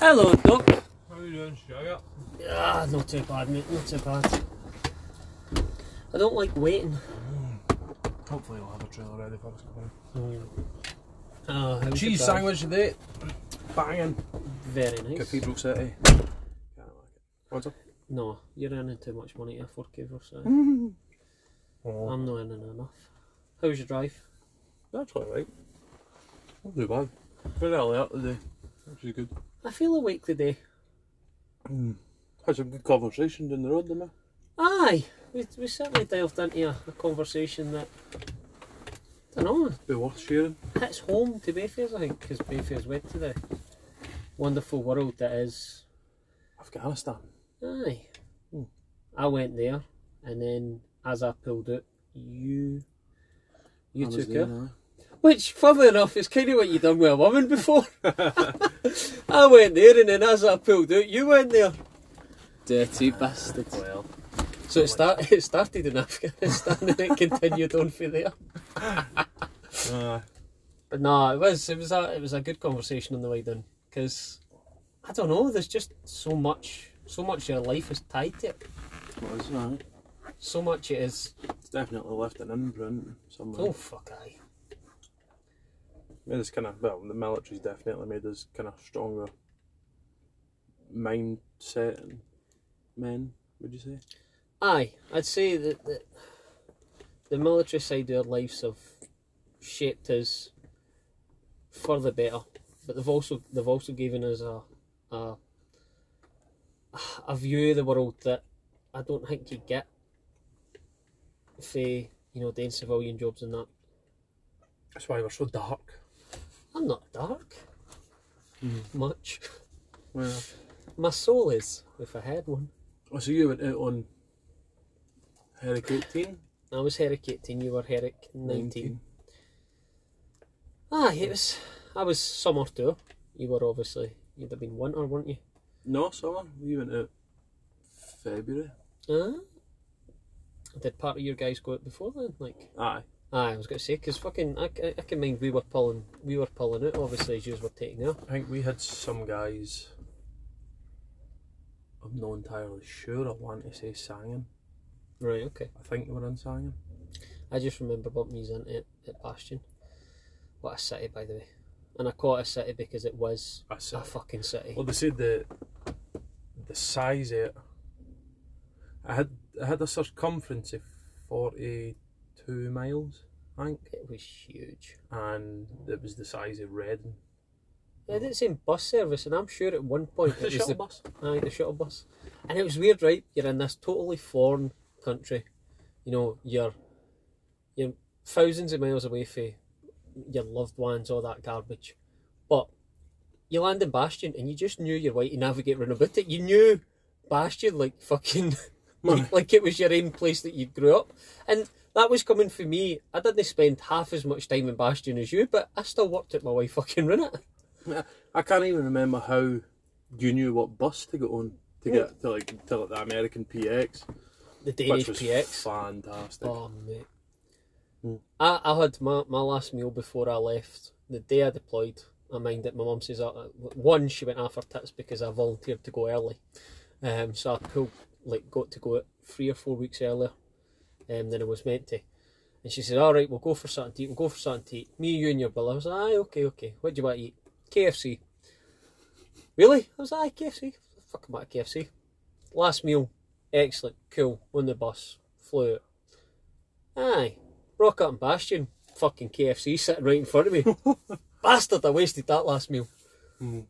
Hello, Doc. How you doing, Sugar? Ah, not too bad, mate. Not too bad. I don't like waiting. Hopefully we'll have a trailer ready for us. Ah, how's Cheese sandwich today. Banging. Very nice. Cathedral City. Can't like it. What's up? No, you're earning too much money to afford cable, so Oh, I'm not earning enough. How's your drive? that's alright. Not too bad. Very early up today, which is good. I feel awake today. Had some good conversation down the road, didn't we? Aye, we, we certainly delved into a, a conversation that, I don't know, Be worth sharing. hits home to Bayfair's, I think, because Bayfair's went to the wonderful world that is. Afghanistan. Aye. Hmm. I went there, and then as I pulled out, you. You I took it. Aye. Which, funnily enough, is kind of what you've done with a woman before. I went there, and then as I pulled out, you went there. Dirty bastard. Well. So it, start, it started in Afghanistan and it continued on from there. Aye. But no, it was it was a it was a good conversation on the way down because I don't know. There's just so much so much of your life is tied to it. It was, aye. So much it is. It's definitely left an imprint somewhere. Oh fuck aye. Made us kind of, well, the military's definitely made us kind of stronger mindset and men, would you say? Aye, I'd say that the, the military side of our lives have shaped us for the better, but they've also they've also given us a a, a view of the world that I don't think you get for you know doing civilian jobs and that. That's why we're so dark. I'm not dark much. Well, My soul is, if I had one. oh, so you went out on Herrick 18? I was Herrick 18, you were Herrick 19. Ah, it was. I was summer too. You were obviously. You'd have been winter, weren't you? No, summer. We went out February. Ah. Did part of your guys go out before then? Like, Aye. Aye, I was going to say because fucking, I, I, I can mind we were pulling, we were pulling out. Obviously, as you were taking out. I think we had some guys. I'm not entirely sure. I want to say Sangin. Right. Okay. I think they were in Sangin. I just remember bumping these into it at Bastion. What a city, by the way. And I call it a city because it was That's a fucking city. Well, they said the the size of it. I had I had a circumference of forty two miles, think, It was huge. and it was the size of Reading. Yeah, I oh. didn't say bus service, and I'm sure at one point The it was shuttle the bus. Aye, the shuttle bus. And it was weird, right? You're in this totally foreign country. You know, you're you're thousands of miles away from your loved ones, all that garbage. But you land in Bastion and you just knew your way to navigate around about it. You knew Bastion like fucking like, like it was your own place that you grew up. And that was coming for me. I didn't spend half as much time in Bastion as you, but I still worked at my way fucking run it. I can't even remember how you knew what bus to get on to get to like to like the American PX, The Danish PX. fantastic. Oh mate. Hmm. I, I had my, my last meal before I left. The day I deployed, I mind that my mum says uh, one she went off her tits because I volunteered to go early. Um, so I pulled like got to go three or four weeks earlier um, than I was meant to. And she said, "All right, we'll go for something to eat. We'll go for something to eat. Me, you, and your bill." I was like, "Aye, okay, okay. What do you want to eat? KFC." Really? I was like, "Aye, KFC. Fucking about KFC." Last meal, excellent, cool. On the bus, flew out. Aye, rock up and Bastion, fucking KFC sitting right in front of me. Bastard, I wasted that last meal. Mhm.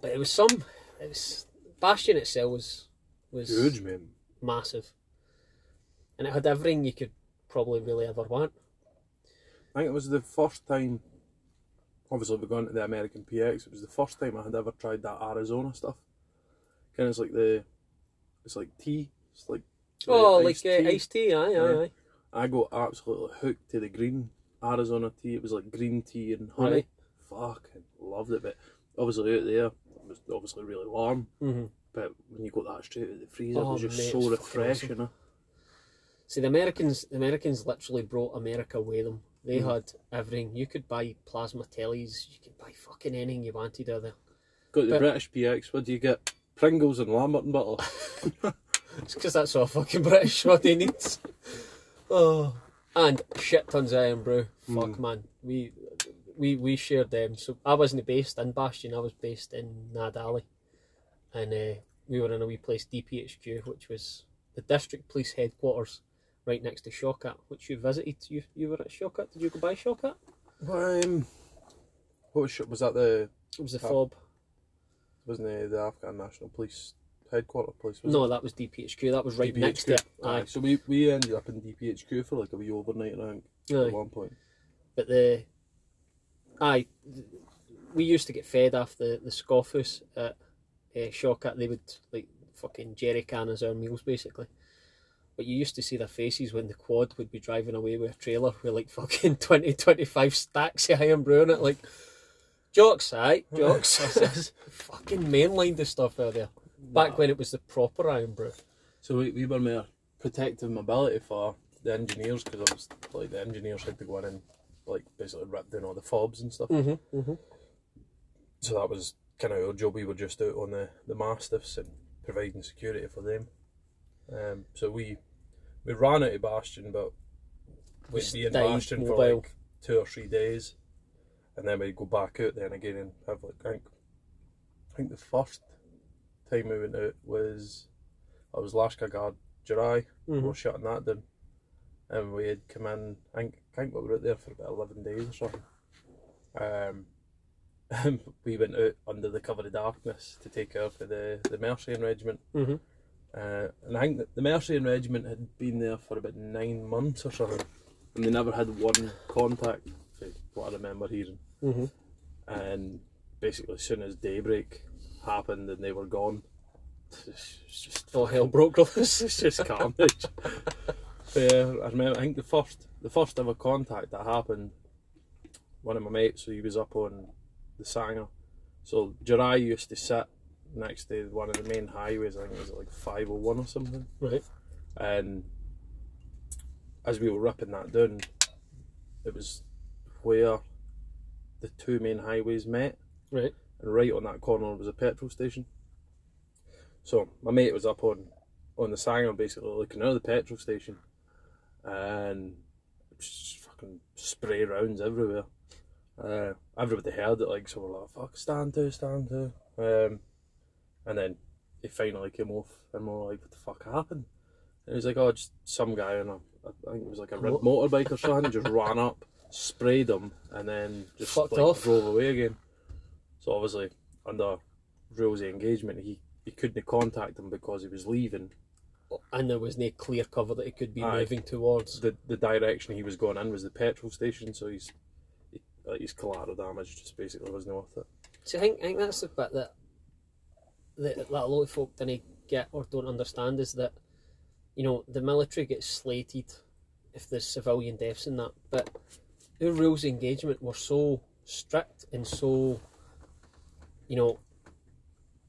But it was some. It was Bastion itself was was Huge, man. Massive, and it had everything you could probably really ever want. I think it was the first time. Obviously, we've gone to the American PX. It was the first time I had ever tried that Arizona stuff. Kind of like the, it's like tea. It's like Oh, like iced uh, tea. iced tea, aye, aye, aye. I got absolutely hooked to the green Arizona tea. It was like green tea and honey. Right. Fucking loved it. But obviously out there, it was obviously really warm. hmm But when you got that straight out of the freezer, Oh, it was just mate, so refreshing. See, the Americans, the Americans literally brought America with them They Mm. had everything. You could buy plasma tellies. You could buy fucking anything you wanted out there. Got the But- British PX. What do you get? Pringles and Lambert and Butler. It's because that's all fucking British what they need. Oh, and shit tons of Irn-Bru. Fuck man, we we we shared them. So I wasn't based in Bastion. I was based in Nadali, and uh, we were in a wee place DPHQ, which was the district police headquarters, right next to Shawqat, which you visited. You you were at Shawqat. Did you go by Shawqat? Um, what was, was that? The It was the Oh. fob. wasn't it the Afghan National Police headquarters No, it? that was DPHQ. That was right DPHQ. next to it. Aye. Aye. So we, we ended up in DPHQ for like a wee overnight, I think, Aye. at one point. But the aye, we used to get fed off the the scoffhouse at uh, Shawqat. They would like fucking jerry can as our meals basically. But you used to see their faces when the quad would be driving away with a trailer with like fucking 20, 25 stacks of Irn-Bru in it. Like, jocks, aye, jocks. fucking mainline the stuff out there. Back Nah. when it was the proper Irn-Bru. So we, we were more protective mobility for the engineers because I was like the engineers had to go in and like basically rip down all the fobs and stuff. Mm-hmm, mm-hmm. So that was kind of our job. We were just out on the, the mastiffs and providing security for them. Um, so we we ran out of Bastion, but we'd be in Bastion for like two or three days, and then we'd go back out then again and have like I think I think the first time we went out was I was Lashkar Gah July. We Mhm. were shutting that down, and we had come in. I think, I think we were out there for about eleven days or something. Um, we went out under the cover of darkness to take care of the the Mercian Regiment. Mm-hmm. Uh, and I think that the Mercian Regiment had been there for about nine months or something, and they never had one contact, what I remember hearing. Mm-hmm. And basically, as soon as daybreak happened and they were gone, it's just All hell broke loose. it's just carnage. yeah, I remember. I think the first the first ever contact that happened. One of my mates, so he was up on the Sanger. So Jurai used to sit next to one of the main highways. I think it was like five oh one or something. Right. And as we were ripping that down, it was where the two main highways met Right. and right on that corner was a petrol station. So my mate was up on on the Sanger basically looking out of the petrol station and just fucking spray rounds everywhere. Uh, everybody heard it like so we're like fuck stand to stand to um, and then it finally came off and we we're like what the fuck happened and he was like oh just some guy on a I think it was like a red motorbike or something just ran up sprayed them and then just Fucked like, off. drove away again so obviously under rules of engagement he, he couldn't contact him because he was leaving And there was no clear cover that he could be Aye. moving towards. the the direction he was going in was the petrol station so he's he, like his collateral damage just basically wasn't worth it So I think, I think that's the bit that, that that a lot of folk didn't get or don't understand is that, you know, the military gets slated if there's civilian deaths and that, but our rules of engagement were so strict and so, you know,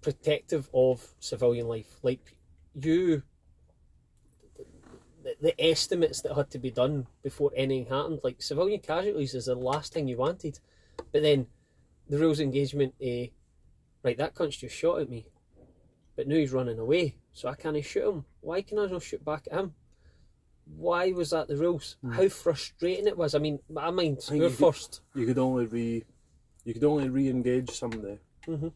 protective of civilian life. Like you, the, estimates that had to be done before anything happened, like civilian casualties is the last thing you wanted, but then the rules engagement, eh, right, that cunt's just shot at me, but now he's running away, so I can't shoot him. Why can I not shoot back at him? Why was that the rules? How frustrating it was. I mean, I mind our you could- first. you could only re you could only re-engage somebody Mhm.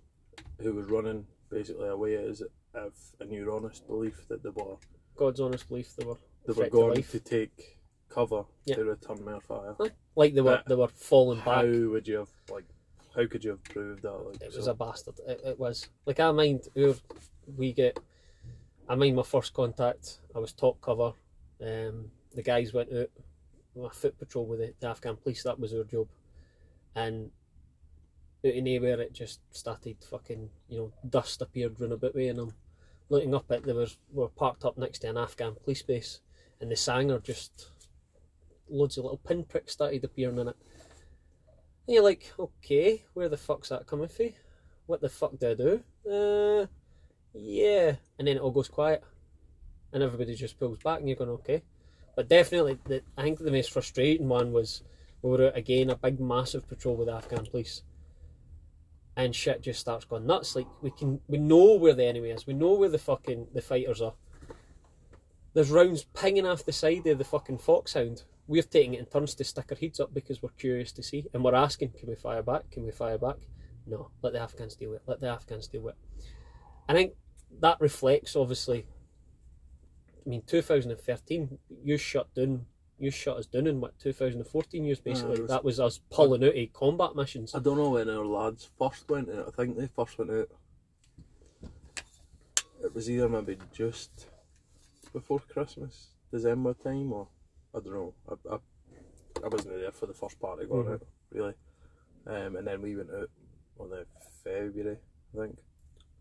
who was running basically away as if in your honest belief that they were God's honest belief they were they were going to take cover Yeah. to return their fire. Like they were But they were falling How back. would you have like how could you have proved that? Like It was so- a bastard. It, it was like I mind we get. I mind my first contact. I was top cover. Um, the guys went out a foot patrol with the, the Afghan police. That was our job, and out of nowhere it just started fucking. You know, dust appeared round about me, and I'm looking up at there was we were parked up next to an Afghan police base, and the Sanger just loads of little pinpricks started appearing in it. And you're like, okay, where the fuck's that coming from? What the fuck do I do? Uh, yeah. And then it all goes quiet. And everybody just pulls back and you're going, okay. But definitely, the, I think the most frustrating one was We were again, a big massive patrol with Afghan police. And shit just starts going nuts. Like we can we know where the enemy is. We know where the fucking the fighters are. There's rounds pinging off the side of the fucking foxhound. We're taking it in turns to stick our heads up because we're curious to see. And we're asking, can we fire back? Can we fire back? No, let the Afghans deal with it. Let the Afghans deal with it. I think that reflects obviously I mean 2013 you shut down you shut us down in what 2014 years basically. was- that was us pulling out of combat missions. I don't know when our lads first went out. I think they first went out. It was either maybe just before Christmas, December time, or I don't know. I, I, I wasn't there for the first part of going Mhm. out, really. Um, and then we went out on the February, I think.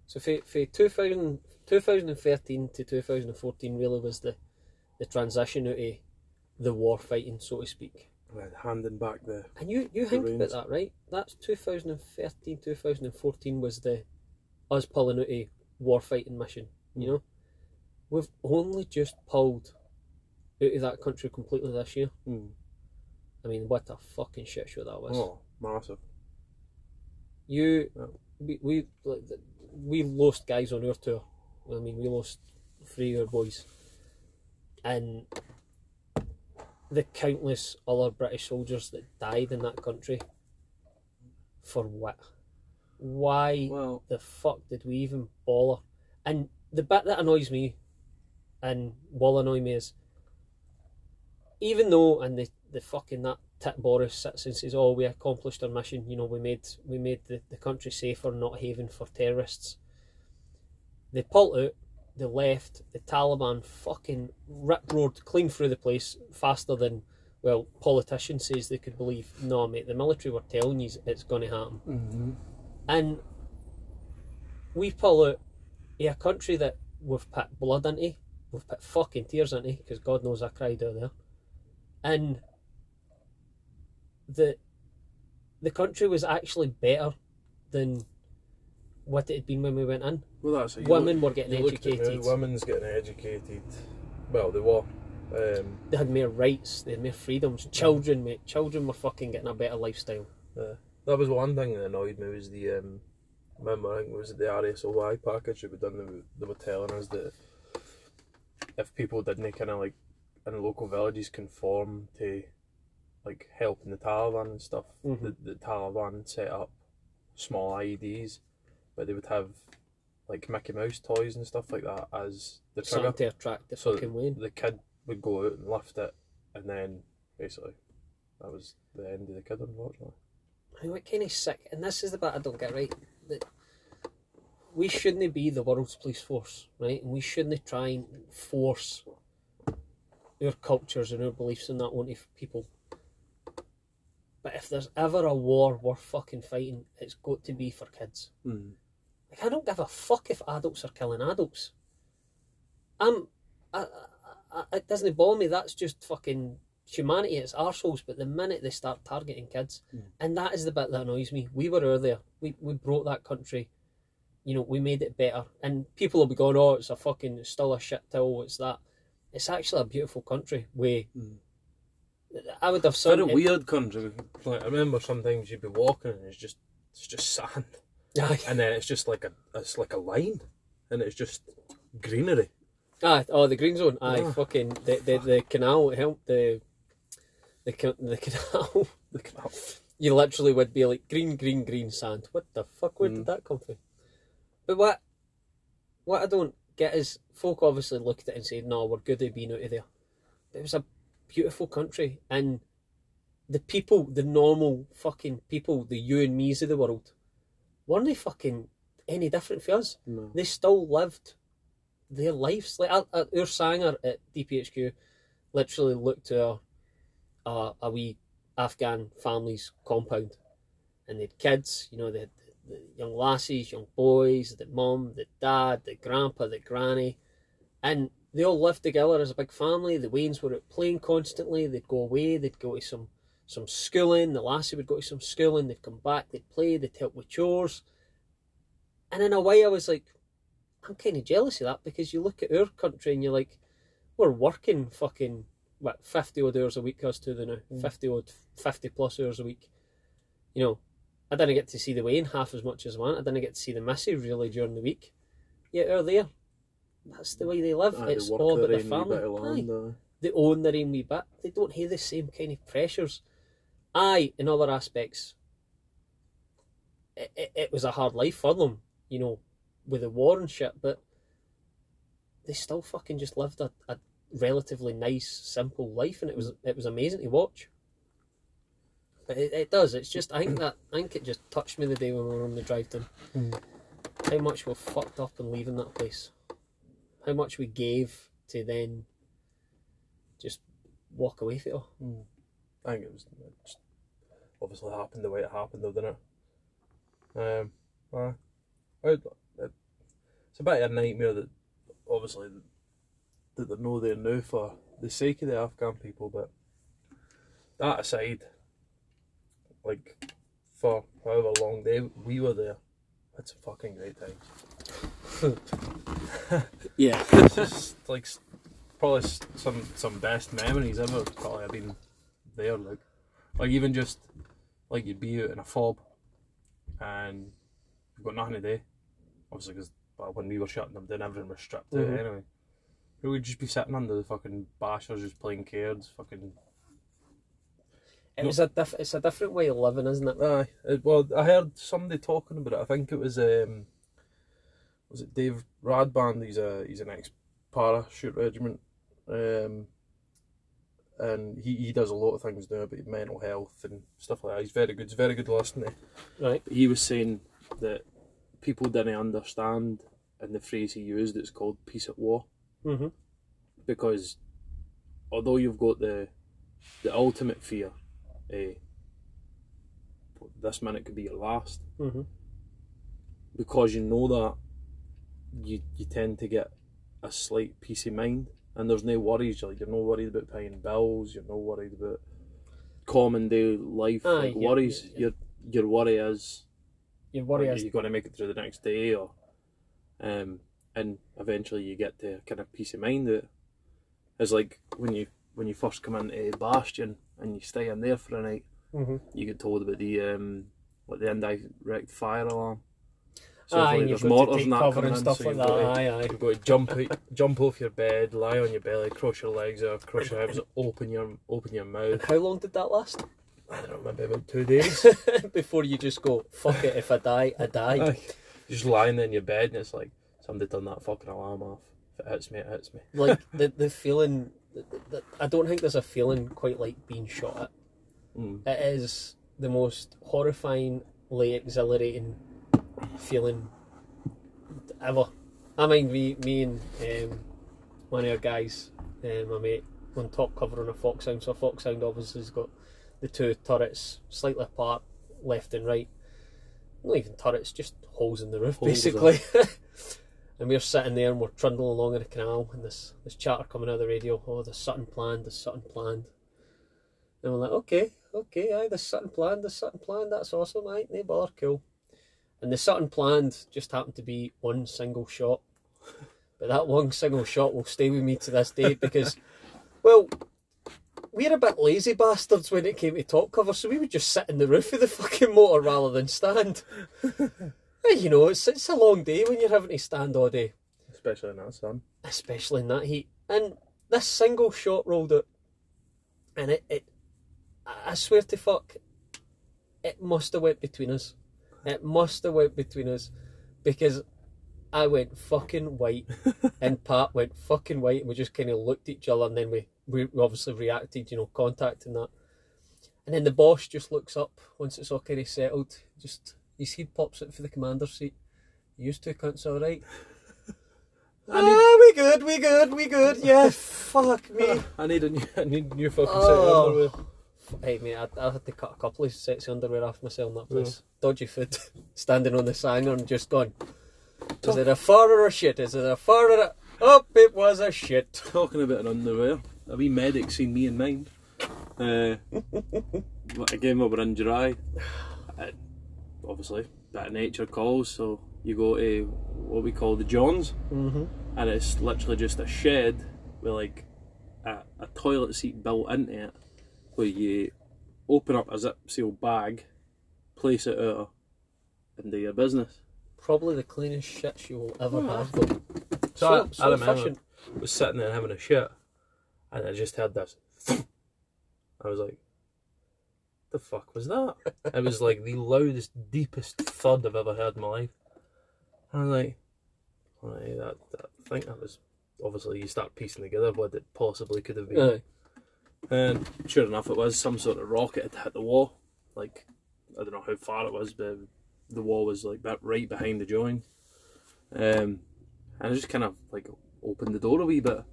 So for, for 2000, 2013 to 2014 really was the, the transition out of the war fighting, so to speak. And then handing back the And you, you think about that, right? That's 2013, 2014 was the us pulling out a war fighting mission, you Mm. know? We've only just pulled out of that country completely this year. hmm, I mean, what a fucking shit show that was. oh massive. You, Yeah. we, we, we lost guys on our tour. I mean, we lost three of our boys, and the countless other British soldiers that died in that country. For what? Why Well, the fuck did we even bother? And the bit that annoys me, and will annoy me, is even though and the the fucking that tit Boris sits and says, "Oh, we accomplished our mission. You know, we made we made the, the country safer, not a haven for terrorists." They pulled out, they left. The Taliban fucking rip roared clean through the place faster than well politicians says they could believe. No, mate, the military were telling you it's going to happen mm-hmm. and we pull out of a country that we've put blood into, we've put fucking tears into, because God knows I cried out there, and the the country was actually better than what it had been when we went in. well, that's it. Women look- were getting you looked at educated. Women's getting educated. Well, they were. Um, They had more rights, they had more freedoms. Children, mate, children were fucking getting a better lifestyle. Uh, that was one thing that annoyed me was the um, remember I think it was the RSOI package that we done. They were telling us that if people didn't kind of like in local villages conform to like helping the Taliban and stuff, Mhm. the, the Taliban set up small IEDs, but they would have like Mickey Mouse toys and stuff like that as the trigger. Something to attract the So fucking win. the kid would go out and lift it, and then basically that was the end of the kid, unfortunately. What kind of sick, and this is the bit I don't get right. That we shouldn't be the world's police force, right? And we shouldn't try and force our cultures and our beliefs and that onto people. But if there's ever a war worth fucking fighting, it's got to be for kids. Mm. Like I don't give a fuck if adults are killing adults. I'm, I, I, it doesn't bother me. That's just fucking humanity. It's arseholes. But the minute they start targeting kids, Mm. and that is the bit that annoys me. We were earlier. We we brought that country. You know, we made it better. And people will be going, "Oh, it's a fucking, it's still a shit till." It's that. It's actually a beautiful country. We, Mm. I would have It's kind some. of weird country. Like I remember sometimes you'd be walking and it's just it's just sand, Aye. and then it's just like a it's like a line, and it's just greenery. Aye, oh, the green zone. Aye, Ah. fucking the the, the canal helped the the the canal. The canal. you literally would be like green, green, green sand. What the fuck? Where Mm. did that come from? But what what I don't get is folk obviously looked at it and said, "No, we're good at being out of there." But it was a beautiful country, and the people, the normal fucking people, the you and me's of the world, weren't they fucking any different for us? No. they still lived their lives. Like our, our sanger at DPHQ literally looked to a, a, a wee Afghan family's compound and they had kids, you know, they had the young lassies, young boys, the mum, the dad, the grandpa, the granny, and they all lived together as a big family. The weans were out playing constantly. They'd go away. They'd go to some some schooling. The lassie would go to some schooling. They'd come back. They'd play. They'd help with chores. And in a way, I was like, I'm kind of jealous of that because you look at our country and you're like, we're working fucking what fifty odd hours a week us two the now, Mm. fifty odd, fifty plus hours a week. You know, I didn't get to see the wean half as much as I want. I didn't get to see the Missy really during the week. Yet they're there. That's the way they live. Aye, it's work all about the family. bit of Aye land, they own their own wee bit. They don't have the same kind of pressures. Aye, in other aspects, it, it, it was a hard life for them, you know, with the war and shit, but they still fucking just lived a, a relatively nice, simple life, and it was it was amazing to watch. But it, it does. It's just I think that I think it just touched me the day when we were on the drive down. Mm. How much we fucked up in leaving that place. How much we gave to then just walk away from it all. I think it was it just obviously happened the way it happened, though, didn't it? Um, aye. I- it- it's a bit of a nightmare that obviously that they're no there now for the sake of the Afghan people, but that aside, like for however long they we were there, it's a fucking great time. Yeah. it's just like probably some some best memories ever. Probably I've been there, like like even just like you'd be out in a fob and you've got nothing to do. Obviously, because when we were shutting them down, everything was stripped Mhm. out anyway. We would just be sitting under the fucking bashers, just playing cards, fucking. It was a diff- it's a different way of living, isn't it? Aye, it, well, I heard somebody talking about it. I think it was um, was it Dave Radband? He's a he's an ex parachute regiment, um, and he, he does a lot of things now about mental health and stuff like that. He's very good. He's very good listening. Right. But he was saying that people didn't understand, and the phrase he used it's called peace at war Mm-hmm. because although you've got the the ultimate fear, this minute could be your last. Mm-hmm. Because you know that, you you tend to get a slight peace of mind, and there's no worries. Like you're not worried about paying bills. You're not worried about common day life Aye, like yeah, worries. yeah, yeah. Your your worry is Your worry like, is you're going to make it through the next day, or um, and eventually you get to kind of peace of mind. That is like when you when you first come into Bastion and you stay in there for a night, mm-hmm. you get told about the um, what the indirect fire alarm. aye, like, and you've got to mortars and that coming and in, stuff so like you've that. got to- Aye, aye. You've got to jump jump off your bed, lie on your belly, cross your legs out, cross your arms, open your open your mouth. And how long did that last? I don't know, maybe about two days. Before you just go, fuck it, if I die, I die. Aye. just lying in your bed and it's like somebody turned that fucking alarm off. If it hits me, it hits me. like the the feeling, I don't think there's a feeling quite like being shot at. Mm. It is the most horrifyingly exhilarating feeling ever. I mean, me, me and um, one of our guys, um, my mate, on top cover on a Foxhound. So a Foxhound obviously has got the two turrets slightly apart, left and right. Not even turrets, just holes in the roof, Holes, basically. and we're sitting there and we're trundling along in the canal, and this this chatter coming out of the radio. Oh, the something planned. the something planned. And we're like, okay, okay, aye, the something planned. the something planned. That's awesome, aye, no bother, cool. And the something planned just happened to be one single shot. But that one single shot will stay with me to this day because, well, we're a bit lazy bastards when it came to top cover, so we would just sit in the roof of the fucking motor rather than stand. You know, it's, it's a long day when you're having to stand all day, Especially in that sun. especially in that heat. And this single shot rolled out, and it, it I swear to fuck, it must have went between us. It must have went between us because I went fucking white and Pat went fucking white and we just kind of looked at each other and then we, we obviously reacted, you know, contacting that. And then the boss just looks up once it's all kind of settled. Just his head pops out for the commander's seat. You used to cunts all right. ah, we good, we good, we good. Yeah, fuck me. I need a new, I need new fucking set of Oh. underwear. Hey mate, I, I had to cut a couple of sets of underwear off myself in that place. Dodgy food, standing on the sanger and just going. Is it a far or a shit? Is it a far or a? Oh, it was a shit. Talking about an underwear, a wee medic seen me in mine. Uh, again, we were in July. Obviously, bit of nature calls, so you go to what we call the Johns, Mm-hmm. and it's literally just a shed with like a, a toilet seat built into it, where you open up a zip seal bag, place it out, and do your business. Probably the cleanest shits you will ever Yeah. have, though. So, I, so I remember efficient. was sitting there having a shit, and I just heard this. I was like, "The fuck was that?" it was like the loudest, deepest thud I've ever heard in my life. And I was like, "Aye, that, that, I think that was obviously you start piecing together what it possibly could have been." Aye. And sure enough, it was some sort of rocket had hit the wall. Like, I don't know how far it was, but the wall was like that right behind the joint. Um, and I just kind of like opened the door a wee bit,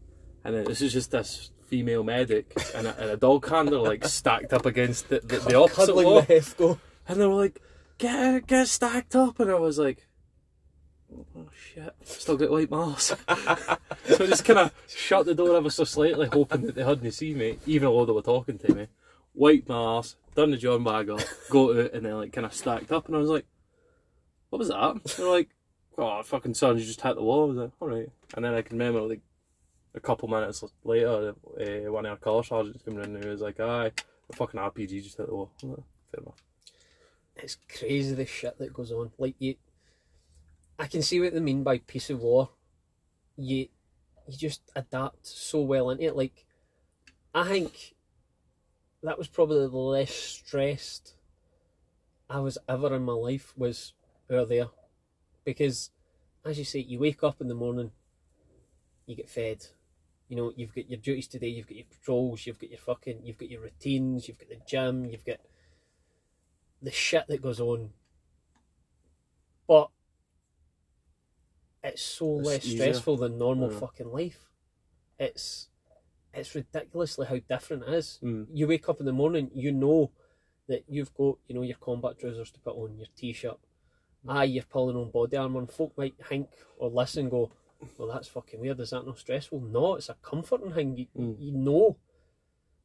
and then this is just this female medic and a, and a dog handler like stacked up against the, the, the opposite wall, the and they were like, "Get get stacked up," and I was like. Oh shit! Still got white mouse. so I just kind of shut the door ever so slightly, hoping that they hadn't seen me, even though they were talking to me. Wiped my done the John bag up, got out, and then like kind of stacked up, and I was like, "What was that?" They're like, "Oh, fucking son, you just hit the wall." I was like, "All right," and then I can remember like a couple minutes later, uh, one of our colour sergeants came in and he was like, "Aye, the fucking RPG just hit the wall." Like, Fair enough. It's crazy the shit that goes on. Like you, I can see what they mean by piece of war. You, you just adapt so well into it. Like, I think that was probably the less stressed I was ever in my life was out there, because, as you say, you wake up in the morning, you get fed. You know, you've got your duties today. You've got your patrols. You've got your fucking. You've got your routines. You've got the gym. You've got the shit that goes on. But it's so It's less easier. stressful than normal Yeah. fucking life. It's it's ridiculously how different it is. Mm. You wake up in the morning, you know that you've got, you know, your combat trousers to put on, your t shirt. Aye, you're pulling on body armour and folk might think or listen go, Well that's fucking weird, is that not stressful? No, it's a comforting thing. You, Mm. you know.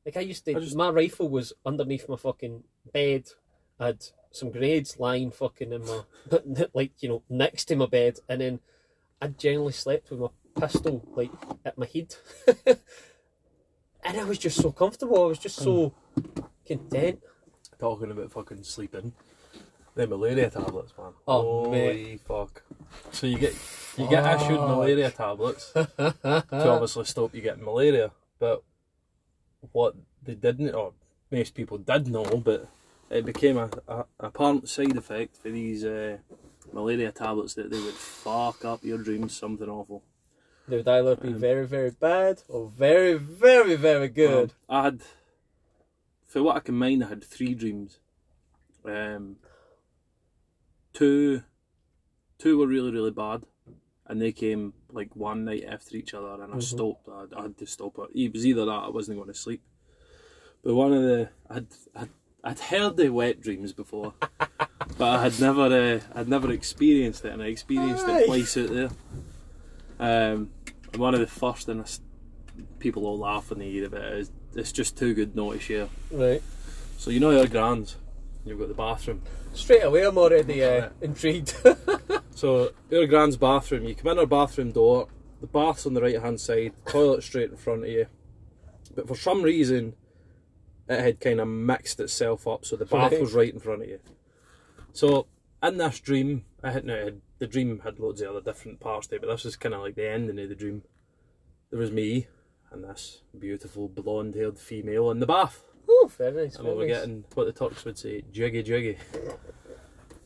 Like I used to I just- my rifle was underneath my fucking bed. I had some grenades lying fucking in my like, you know, next to my bed and then I generally slept with my pistol like at my head. and I was just so comfortable, I was just so content. Talking about fucking sleeping. The malaria tablets, man. Oh, Holy mate. fuck. So you get you get issued malaria tablets to obviously stop you getting malaria. But what they didn't or most people did know, but it became a, a apparent side effect for these uh, malaria tablets that they would fuck up your dreams something awful. They would either be Um, very, very bad or very, very, very good. Um, I had, for what I can mind, I had three dreams. Um, two, two were really really bad, and they came like one night after each other, and I Mhm. stopped. I, I had to stop it. It was either that I wasn't going to sleep. But one of the I'd I'd, I'd heard the wet dreams before, but I had never uh, I'd never experienced it, and I experienced Aye. it twice out there. Um, and one of the first, and it's- people all laugh when they hear of it. Is, it's just too good not to share. Right. So you know your grands, you've got the bathroom. Straight away, I'm already uh, intrigued. So your grand's bathroom, you come in her bathroom door, the bath's on the right hand side, toilet straight in front of you. But for some reason, it had kind of mixed itself up, so the bath Right. was right in front of you. So in this dream, I had, no, the dream had loads of other different parts to it, but this was kind of like the ending of the dream. There was me and this beautiful blonde-haired female in the bath. Oh, very nice. And Very we were nice. getting what the Turks would say, jiggy jiggy.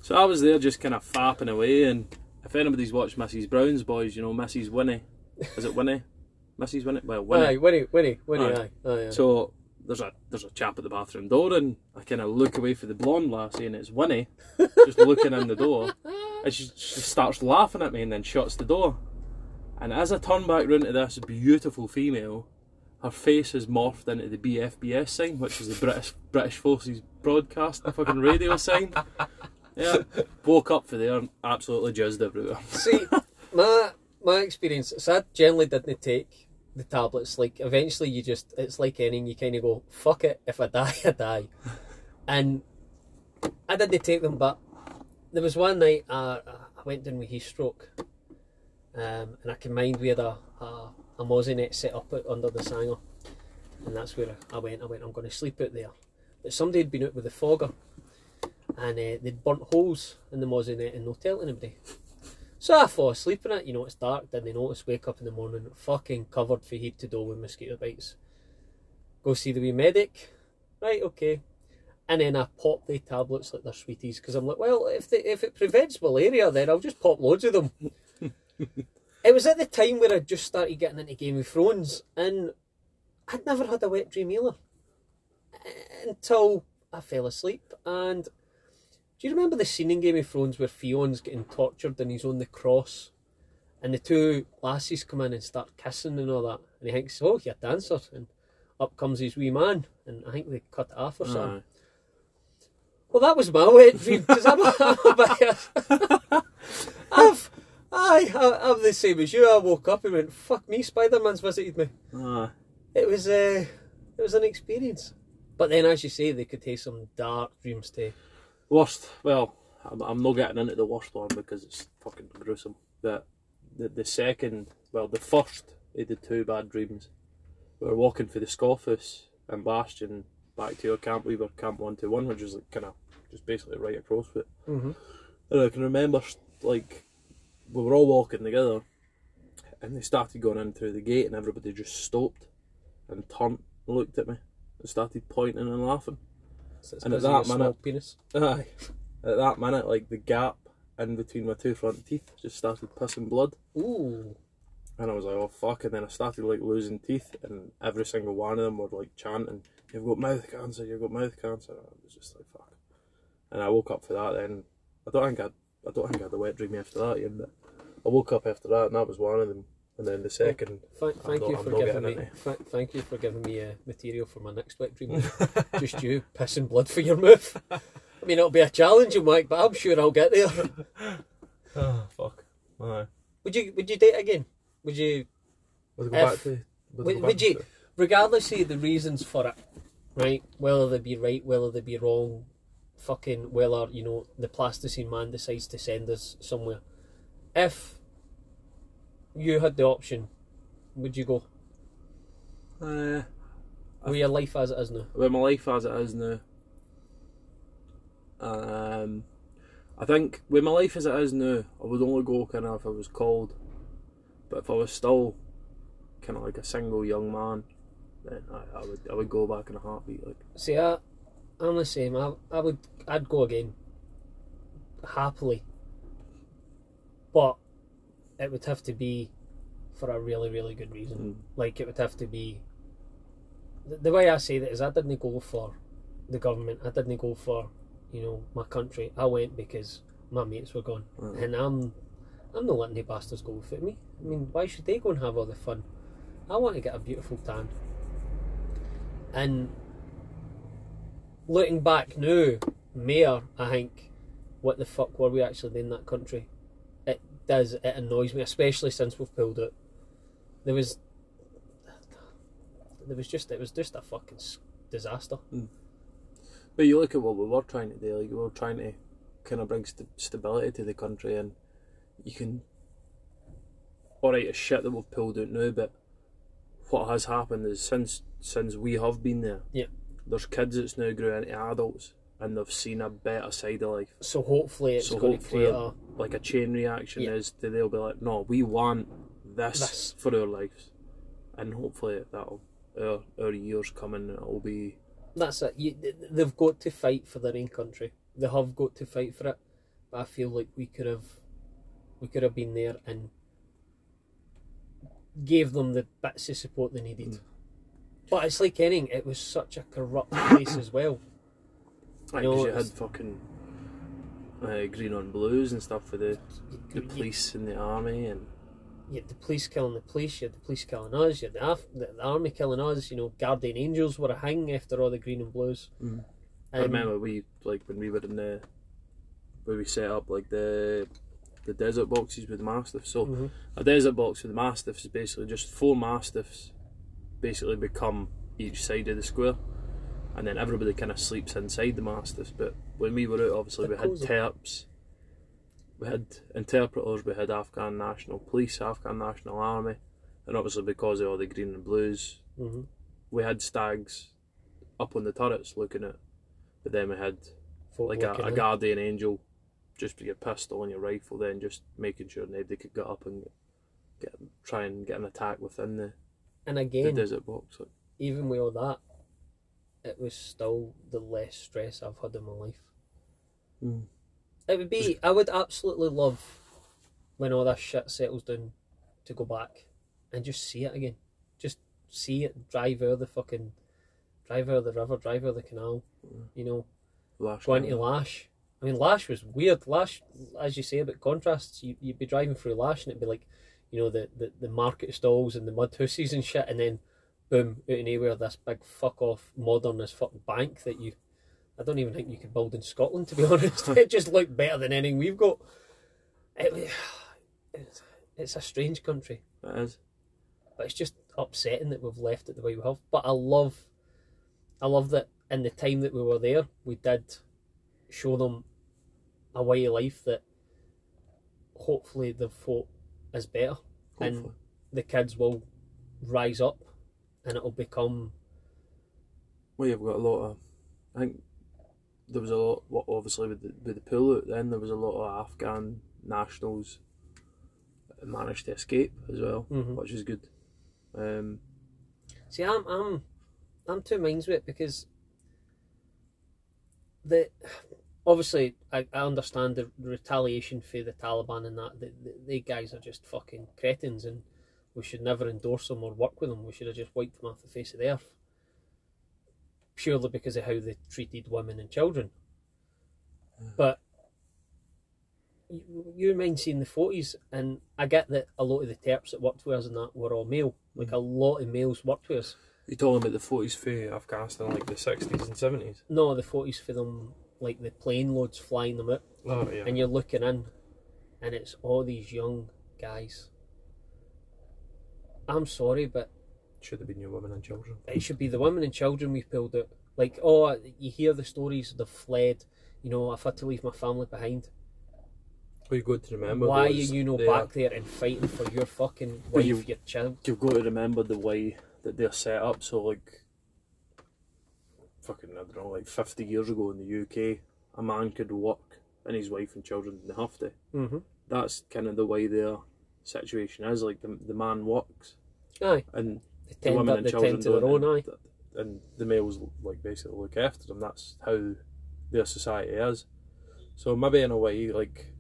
So I was there just kind of fapping away, and if anybody's watched Mrs. Brown's Boys, you know Mrs. Winnie. Is it Winnie? Mrs. Winnie? Well, Winnie. Aye, Winnie, Winnie, Winnie, Aye. aye. aye, aye. So there's a there's a chap at the bathroom door, and I kind of look away for the blonde lassie, and it's Winnie, just looking in the door, and she, she starts laughing at me, and then shuts the door. And as I turn back round to this beautiful female, her face has morphed into the BFBS sign, which is the British British Forces broadcast fucking radio sign. Yeah, woke up for there, and absolutely jizzed everywhere. See, my my experience is I generally didn't take the tablets. Like eventually, you just it's like anything. You kind of go, "Fuck it, if I die, I die," and I didn't take them. But there was one night uh, I went down with heat stroke, um, and I we had a a, a Mosinette set up under the sanger, and that's where I went. I went, I'm going to sleep out there. But somebody had been out with the fogger, and uh, they'd burnt holes in the mausoleum and no telling anybody. So I fall asleep in it, you know, it's dark, didn't they notice, wake up in the morning, fucking covered from head to toe with mosquito bites. Go see the wee medic, right, okay. And then I pop the tablets like they're sweeties, because I'm like, well, if they, if it prevents malaria, then I'll just pop loads of them. it was at the time where I just started getting into Game of Thrones, and I'd never had a wet dream either. Until I fell asleep, and do you remember the scene in Game of Thrones where Theon's getting tortured and he's on the cross? And the two lasses come in and start kissing and all that. And he thinks, oh, you're a dancer. And up comes his wee man. And I think they cut it off or something. Well, that was my wet dream. Because I'm, I'm a bit- I've, aye, I- I'm the same as you. I woke up and went, fuck me, Spider Man's visited me. Aye. It was, uh, it was an experience. But then, as you say, they could take some dark dreams too. Worst. Well, I'm, I'm not getting into the worst one because it's fucking gruesome. But the the second, well, the first of the two bad dreams. We were walking for the Scoffus and Bastion back to your camp. We were Camp One Two One, which was like kind of just basically right across it. Mm-hmm. And I can remember, like, we were all walking together, and they started going in through the gate, and everybody just stopped and turned, and looked at me, and started pointing and laughing. So And at that minute- penis. Aye. At that minute, like the gap in between my two front teeth just started pissing blood, Ooh. and I was like, "Oh fuck!" And then I started like losing teeth, and every single one of them were like chanting, "You've got mouth cancer! You've got mouth cancer!" And I was just like, "Fuck!" And I woke up for that. Then I don't think I, I don't think I had a wet dream after that, Ian, but I woke up after that, and that was one of them. And then the second, Thank, I'm thank not- you for giving me. Th- thank you for giving me uh, material for my next wet dream. Just you pissing blood for your mouth. I mean, it'll be a challenging Mike, but I'm sure I'll get there. oh fuck. Would you? Would you date again? Would you? Would go If- back to? Would, back would you? Regardless of the reasons for it, right? Whether they be right, whether they be wrong, fucking whether you know the plasticine man decides to send us somewhere. If you had the option, would you go? Uh, With your life as it is now. with my life as it is now. Um, I think with my life as it is now, I would only go kind of if I was called. But if I was still kind of like a single young man, then I, I would I would go back in a heartbeat. Like See, I, I'm the same. I, I would, I'd go again, happily. But it would have to be for a really, really good reason. Mm. Like it would have to be. The, the way I say that is, I didn't go for the government. I didn't go for, you know, my country. I went because my mates were gone, Mm. and I'm, I'm not letting the bastards go without me. I mean, why should they go and have all the fun? I want to get a beautiful tan. And looking back now, Mayor, I think, what the fuck were we actually in that country? It does, it annoys me, especially since we've pulled it. There was, there was just, it was just a fucking disaster. Hmm. But you look at what we were trying to do, like we were trying to kind of bring st- stability to the country, and you can. Alright, it's shit that we've pulled out now, but what has happened is since since we have been there, Yeah. there's kids that's now grew into adults and they've seen a better side of life. So hopefully it's So going to hopefully, create a, like a chain reaction Yeah. is that they'll be like, no, we want this, This. for our lives, and hopefully that'll our our years coming, it'll be that's it. You, they've got to fight for their own country. They have got to fight for it. But I feel like we could have, we could have been there and gave them the bits of support they needed. Mm. But it's like anything. It was such a corrupt place as well. Like, know, 'cause you had fucking uh, green on blues and stuff for the, the You- police and the army and You had the police killing the police. You had the police killing us. You had the, af- the, the army killing us. You know, guardian angels were a hanging after all the green and blues. Mm. I Um, remember we like when we were in the where we set up like the the desert boxes with the mastiffs. So mhm. a desert box with the mastiffs is basically just four mastiffs basically become each side of the square. And then everybody kind of sleeps inside the mastiffs. But when we were out, obviously we had terps, we had interpreters, we had Afghan National Police, Afghan National Army, and obviously because of all the green and blues, Mhm. we had stags up on the turrets looking at, but then we had Folk like a, a guardian angel, just with your pistol and your rifle, then just making sure nobody could get up and get try and get an attack within the, And the again, desert box. Like, even with all that, it was still the less stress I've had in my life. mm. It would be. I would absolutely love when all this shit settles down to go back and just see it again. Just see it. Drive out the fucking, drive out the river, drive out the canal. You know, Lash go into Canyon. Lash. I mean, Lash was weird. Lash, as you say about contrasts, you, you'd be driving through Lash and it'd be like, you know, the, the, the market stalls and the mud houses and shit, and then boom, out of nowhere, this big fuck off modernist as fuck bank that you, I don't even think you could build in Scotland, to be honest. it just looked better than anything we've got. It, it's, it's a strange country, It is. but it's just upsetting that we've left it the way we have. But I love, I love that in the time that we were there, we did show them a way of life that hopefully they've thought is better, and the kids will rise up, and it'll become Well, you've got a lot of. I think there was a lot. Well, obviously, with the, with the pullout, then there was a lot of Afghan nationals that managed to escape as well, Mhm. which is good. Um, See, I'm I'm I'm two minds with it because the obviously I, I understand the retaliation for the Taliban and that the, the, they guys are just fucking cretins and we should never endorse them or work with them. We should have just wiped them off the face of the earth purely because of how they treated women and children. But you, mind seeing the photos, and I get that a lot of the Terps that worked with us and that were all male. Like hmm. a lot of males worked with us. you talking about the forties for Afghanistan, like the sixties and seventies. No, the photos for them, like the plane loads flying them out, Oh yeah. and you're looking in, and it's all these young guys. I'm sorry, but Should have been your women and children. it should be the women and children we've pulled out. Like, oh, you hear the stories, they've fled. You know, I've had to leave my family behind. Well, you got to remember. Why are you know they back there and fighting for your fucking wife, you- your child? You've got to remember the way that they're set up. So like, fucking I don't know, like fifty years ago in the UK, a man could work and his wife and children didn't have to. Mm-hmm. That's kind of the way their situation is. Like the the man works Aye, and they the tend, women and they children tend to their don't, own. Aye, and, and the males like basically look after them. That's how their society is. So maybe in a way, like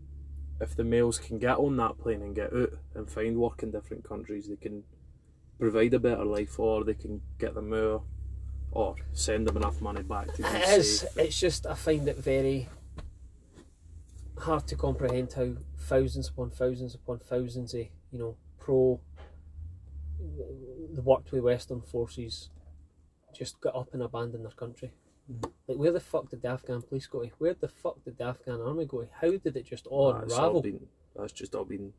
if the males can get on that plane and get out and find work in different countries, they can provide a better life, or they can get them more, or send them enough money back to it is. safe. It's just I find it very hard to comprehend how thousands upon thousands upon thousands of you know pro worked with Western forces just got up and abandoned their country. Mhm. Like where the fuck did the Afghan police go to? Where the fuck did the Afghan army go to? How did it just all That's all unravel? been that's just all been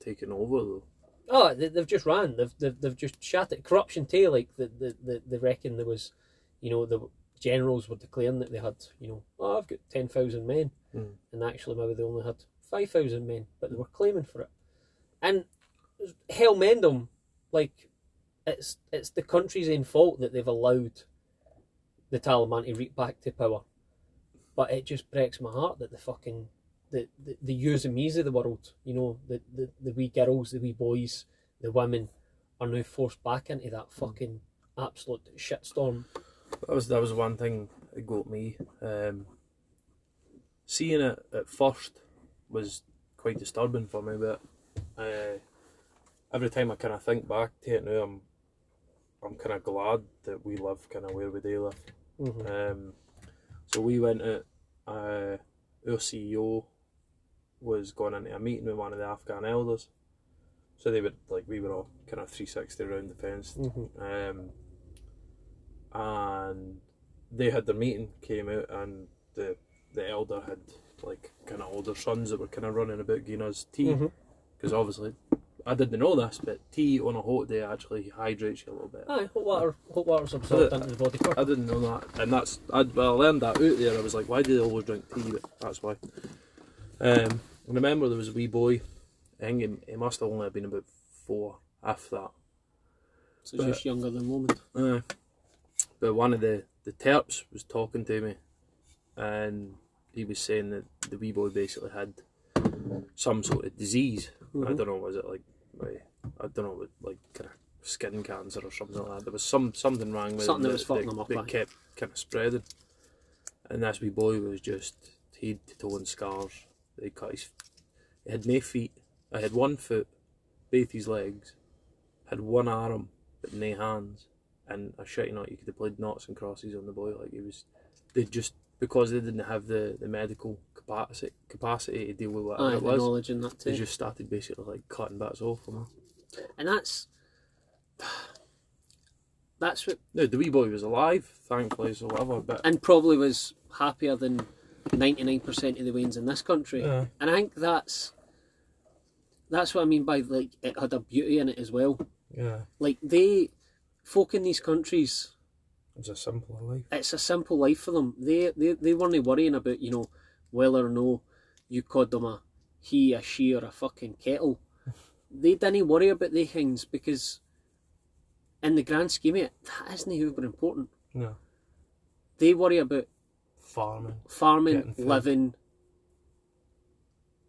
taken over though. Oh, they, they've just ran. They've, they've they've just shot it. Corruption too. Like the, the, the they reckon there was, you know, the generals were declaring that they had, you know, oh, I've got ten thousand men, Mm. and actually maybe they only had five thousand men, but they were claiming for it. And hell mend them, like it's it's the country's own fault that they've allowed the Taliban to reap back to power. But it just breaks my heart that the fucking the the, the yous and me's of the world, you know, the, the the wee girls, the wee boys, the women, are now forced back into that fucking absolute shitstorm. That was that was one thing that got me. Um, seeing it at first was quite disturbing for me, but uh, every time I kind of think back to it now, I'm I'm kind of glad that we live kind of where we do live. hmm Um, so we went at uh, our CEO was going into a meeting with one of the Afghan elders. So they were like we were all kind of three sixty around the fence hmm um, and they had their meeting, came out, and the the elder had like kind of older sons that were kind of running about giving us tea Mhm. because obviously I didn't know this, but tea on a hot day actually hydrates you a little bit. Aye, hot water, hot water's absorbed into the body quick. I didn't know that, and that's I, well, I learned that out there. I was like, why do they always drink tea? But that's why. Um, I remember there was a wee boy. I think he, he must have only been about four, after that. So it's just younger than Lomond. Uh, but one of the, the Terps was talking to me and he was saying that the wee boy basically had some sort of disease. I Mhm. don't know, was it like, like I don't know, like kind of skin cancer or something like that. There was some something wrong with Something him that was fucking him up, that aye. kept kind of spreading. And this wee boy was just head to toe in scars. They cut his, he had no feet. I had one foot, both his legs, had one arm but no hands. And I shit you not, you could have played knots and crosses on the boy. Like he was, they just because they didn't have the, the medical capacity capacity to deal with whatever Aye, it was. knowledge and that They just started basically like cutting bits off him. And that's that's what No, the wee boy was alive, thankfully, so whatever. But and probably was happier than ninety nine percent of the weans in this country. Yeah. And I think that's that's what I mean by like it had a beauty in it as well. yeah, Like they folk in these countries it's a simple life. it's a simple life for them. They they they weren't worrying about you know whether or no you called them a he, a she, or a fucking kettle. they didn't worry about the things because, in the grand scheme of it, that isn't uber important. No, They worry about farming. farming, living,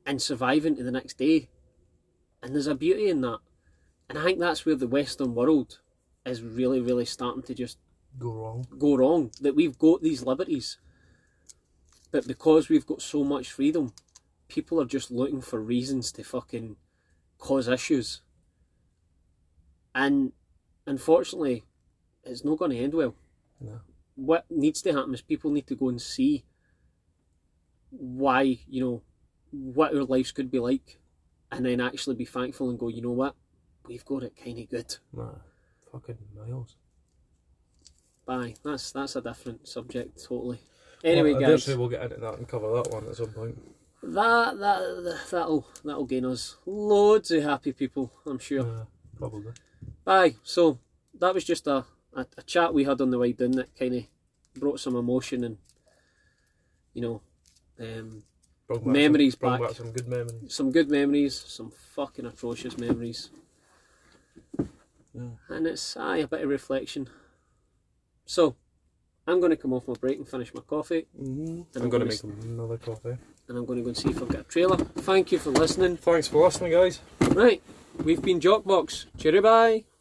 and surviving to the next day. And there's a beauty in that. And I think that's where the Western world is really, really starting to just Go wrong. go wrong. That we've got these liberties, but because we've got so much freedom, people are just looking for reasons to fucking cause issues. And unfortunately, it's not going to end well. No. What needs to happen is people need to go and see why, you know, what our lives could be like, and then actually be thankful and go, you know what, we've got it kind of good. Nah, fucking miles. Bye. That's that's a different subject totally. Anyway, well, guys, we'll get into that and cover that one at some point. that that that'll that'll gain us loads of happy people, I'm sure. Yeah, probably. Aye, so that was just a, a, a chat we had on the way down that kind of brought some emotion and you know um, back Memories some, back. back some good memories. some good memories, some fucking atrocious memories, Yeah. and it's aye a bit of reflection. So I'm going to come off my break and finish my coffee, Mm-hmm. And I'm I'm going to make another coffee. and I'm going to go and see if I've got a trailer. Thank you for listening. Thanks for listening, guys. Right, we've been Jockbox. Cheerio, bye.